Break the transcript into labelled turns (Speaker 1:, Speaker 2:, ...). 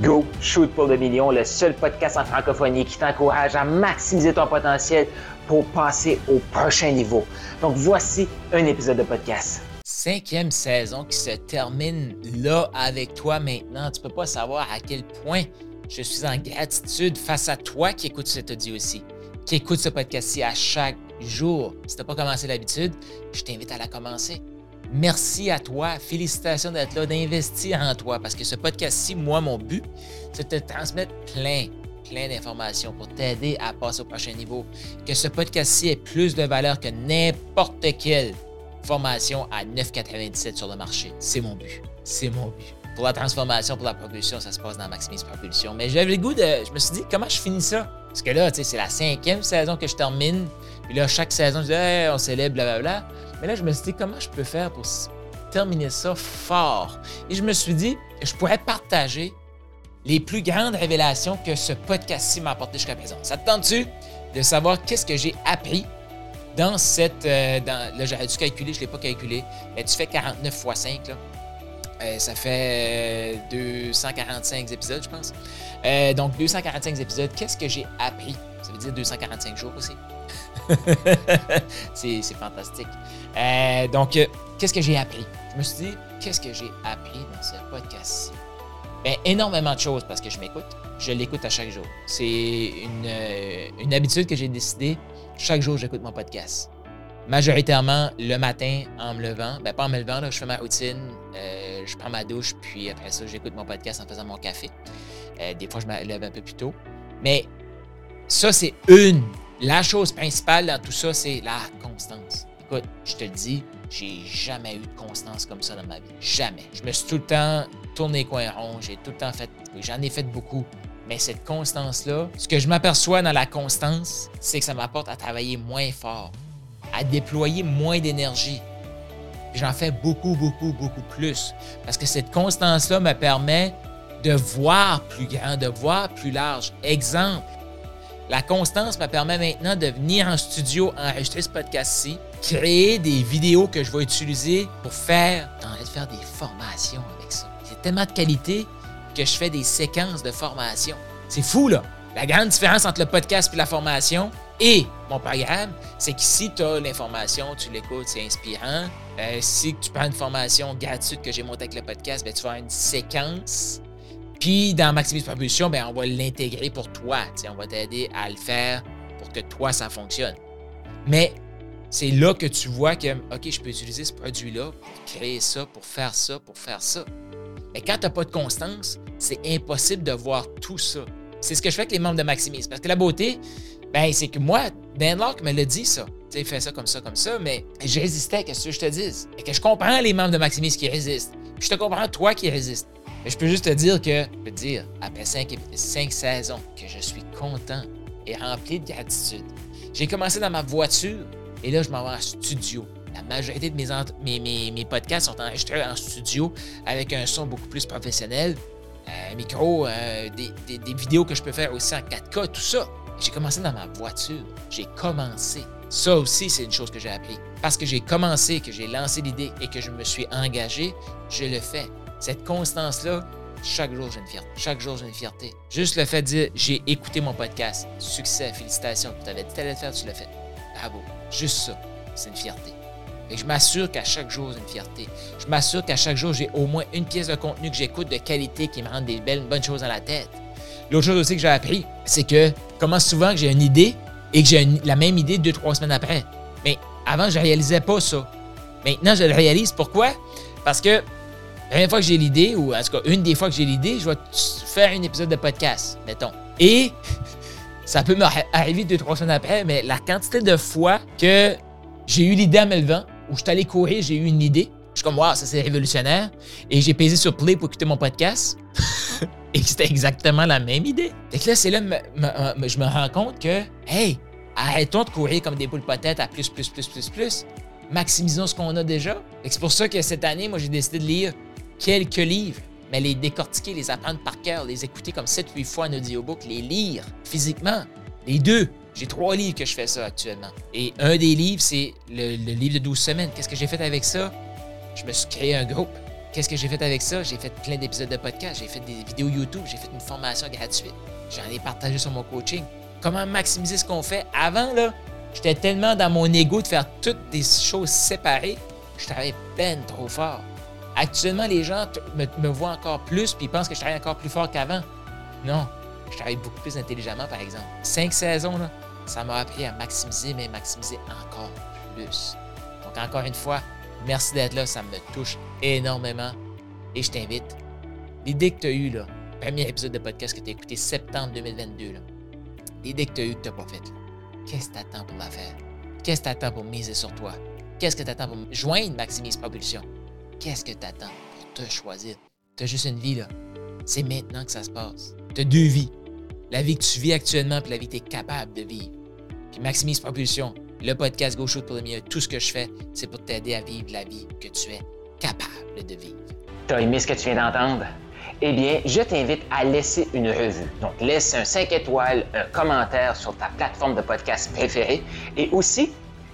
Speaker 1: Go Shoot pour le million, le seul podcast en francophonie qui t'encourage à maximiser ton potentiel pour passer au prochain niveau. Donc voici un épisode de podcast.
Speaker 2: Cinquième saison qui se termine là avec toi maintenant. Tu peux pas savoir à quel point je suis en gratitude face à toi qui écoutes cet audio aussi, qui écoute ce podcast-ci à chaque jour. Si tu n'as pas commencé l'habitude, je t'invite à la commencer. Merci à toi. Félicitations d'être là, d'investir en toi. Parce que ce podcast-ci, moi, mon but, c'est de te transmettre plein, plein d'informations pour t'aider à passer au prochain niveau. Que ce podcast-ci ait plus de valeur que n'importe quelle formation à 9,97 sur le marché. C'est mon but. C'est mon but. Pour la transformation, pour la propulsion, ça se passe dans Maximise Propulsion. Mais j'avais le goût de. Je me suis dit, comment je finis ça? Parce que là, tu sais, c'est la cinquième saison que je termine. Puis là, chaque saison, je dis, on célèbre, blablabla. Mais là, je me suis dit, comment je peux faire pour terminer ça fort? Et je me suis dit, je pourrais partager les plus grandes révélations que ce podcast-ci m'a apporté jusqu'à présent. Ça te tente-tu de savoir qu'est-ce que j'ai appris dans cette. Euh, dans, là, j'aurais dû calculer, je ne l'ai pas calculé. Tu fais 49 x 5, là. Euh, ça fait 245 euh, épisodes, je pense. donc, 245 épisodes. Qu'est-ce que j'ai appris? Ça veut dire 245 jours aussi. c'est fantastique. Euh, donc, euh, qu'est-ce que j'ai appris? Je me suis dit, qu'est-ce que j'ai appris dans ce podcast-ci? Bien, énormément de choses parce que je m'écoute. Je l'écoute à chaque jour. C'est une, euh, habitude que j'ai décidé. Chaque jour, j'écoute mon podcast. Majoritairement le matin en me levant. Ben, pas en me levant, là, je fais ma routine, je prends ma douche, puis après ça, j'écoute mon podcast en faisant mon café. des fois, je me lève un peu plus tôt. Mais ça, c'est une la chose principale dans tout ça, c'est la constance. Écoute, je te le dis, j'ai jamais eu de constance comme ça dans ma vie. Jamais. Je me suis tout le temps tourné les coins ronds, j'ai tout le temps fait, j'en ai fait beaucoup. Mais cette constance-là, ce que je m'aperçois dans la constance, c'est que ça m'apporte à travailler moins fort, à déployer moins d'énergie. J'en fais beaucoup, beaucoup, beaucoup plus. Parce que cette constance-là me permet de voir plus grand, de voir plus large. Exemple, la constance me permet maintenant de venir en studio enregistrer ce podcast-ci, créer des vidéos que je vais utiliser pour faire, de faire des formations avec ça. C'est tellement de qualité que je fais des séquences de formation. C'est fou, là. La grande différence entre le podcast et la formation et mon programme, c'est qu'ici, tu as l'information, tu l'écoutes, c'est inspirant. Euh, si tu prends une formation gratuite que j'ai montée avec le podcast, ben, tu vas avoir une séquence puis dans Maximise Propulsion, ben, on va l'intégrer pour toi. On va t'aider à le faire pour que toi, ça fonctionne. Mais c'est là que tu vois que, OK, je peux utiliser ce produit-là pour créer ça, pour faire ça, pour faire ça. Mais quand tu n'as pas de constance, c'est impossible de voir tout ça. C'est ce que je fais avec les membres de Maximise. Parce que la beauté, ben, c'est que moi, Dan Locke me l'a dit ça. Tu sais, fais ça comme ça, comme ça, mais je résistais, qu'est-ce que je te dise? Et que je comprends les membres de Maximise qui résistent. je te comprends, toi qui résistes. Je peux juste te dire que, je peux te dire, après cinq, saisons, que je suis content et rempli de gratitude. J'ai commencé dans ma voiture et là, je m'en vais en studio. La majorité de mes, mes, podcasts sont enregistrés en studio avec un son beaucoup plus professionnel, un micro, euh, des, des, vidéos que je peux faire aussi en 4K, tout ça. J'ai commencé dans ma voiture. J'ai commencé. Ça aussi, c'est une chose que j'ai appris. Parce que j'ai commencé, que j'ai lancé l'idée et que je me suis engagé, je le fais. Cette constance-là, chaque jour, j'ai une fierté. Chaque jour, j'ai une fierté. Juste le fait de dire, j'ai écouté mon podcast. Succès, félicitations. Tu avais dit le faire, tu l'as fait. Bravo. Juste ça, c'est une fierté. Et je m'assure qu'à chaque jour, j'ai une fierté. Je m'assure qu'à chaque jour, j'ai au moins une pièce de contenu que j'écoute de qualité qui me rend des belles, bonnes choses dans la tête. L'autre chose aussi que j'ai appris, c'est que comment souvent que j'ai une idée et que j'ai la même idée deux, trois semaines après. Mais avant, je ne réalisais pas ça. Maintenant, je le réalise. Pourquoi? Parce que la première fois que j'ai l'idée, ou en tout cas une des fois que j'ai l'idée, je vais faire un épisode de podcast, mettons. Et ça peut m'arriver deux, trois semaines après, mais la quantité de fois que j'ai eu l'idée en me levant, où je suis allé courir, j'ai eu une idée, je suis comme, wow, ça c'est révolutionnaire. Et j'ai pesé sur play pour écouter mon podcast. et c'était exactement la même idée. Et que là, c'est là que je me rends compte que, hey, arrêtons de courir comme des boules potettes à plus, plus, plus, plus, plus. Maximisons ce qu'on a déjà. Et c'est pour ça que cette année, moi, j'ai décidé de lire quelques livres, mais les décortiquer, les apprendre par cœur, les écouter comme 7-8 fois en audiobook, les lire physiquement. Les deux. J'ai trois livres que je fais ça actuellement. Et un des livres, c'est le, livre de 12 semaines. Qu'est-ce que j'ai fait avec ça? Je me suis créé un groupe. qu'est-ce que j'ai fait avec ça? J'ai fait plein d'épisodes de podcast, j'ai fait des vidéos YouTube, j'ai fait une formation gratuite. J'en ai partagé sur mon coaching. Comment maximiser ce qu'on fait? Avant, là, j'étais tellement dans mon ego de faire toutes des choses séparées, je travaillais peine trop fort. Actuellement, les gens me, voient encore plus puis pensent que je travaille encore plus fort qu'avant. Non, je travaille beaucoup plus intelligemment, par exemple. Cinq saisons, là, ça m'a appris à maximiser, mais maximiser encore plus. Donc, encore une fois, merci d'être là, ça me touche énormément. Et je t'invite, l'idée que tu as eue, là, premier épisode de podcast que tu as écouté septembre 2022, l'idée que tu as eue que tu n'as pas faite, qu'est-ce que tu attends pour la faire? Qu'est-ce que tu attends pour miser sur toi? Qu'est-ce que tu attends pour joindre Maximise Propulsion? Qu'est-ce que tu attends pour te choisir? Tu as juste une vie, là. C'est maintenant que ça se passe. Tu as deux vies. La vie que tu vis actuellement et la vie que tu es capable de vivre. Puis Maximise Propulsion, le podcast Go Shoot pour le mieux, tout ce que je fais, c'est pour t'aider à vivre la vie que tu es capable de vivre.
Speaker 1: T'as aimé ce que tu viens d'entendre? Eh bien, je t'invite à laisser une revue. Donc, laisse un 5 étoiles, un commentaire sur ta plateforme de podcast préférée et aussi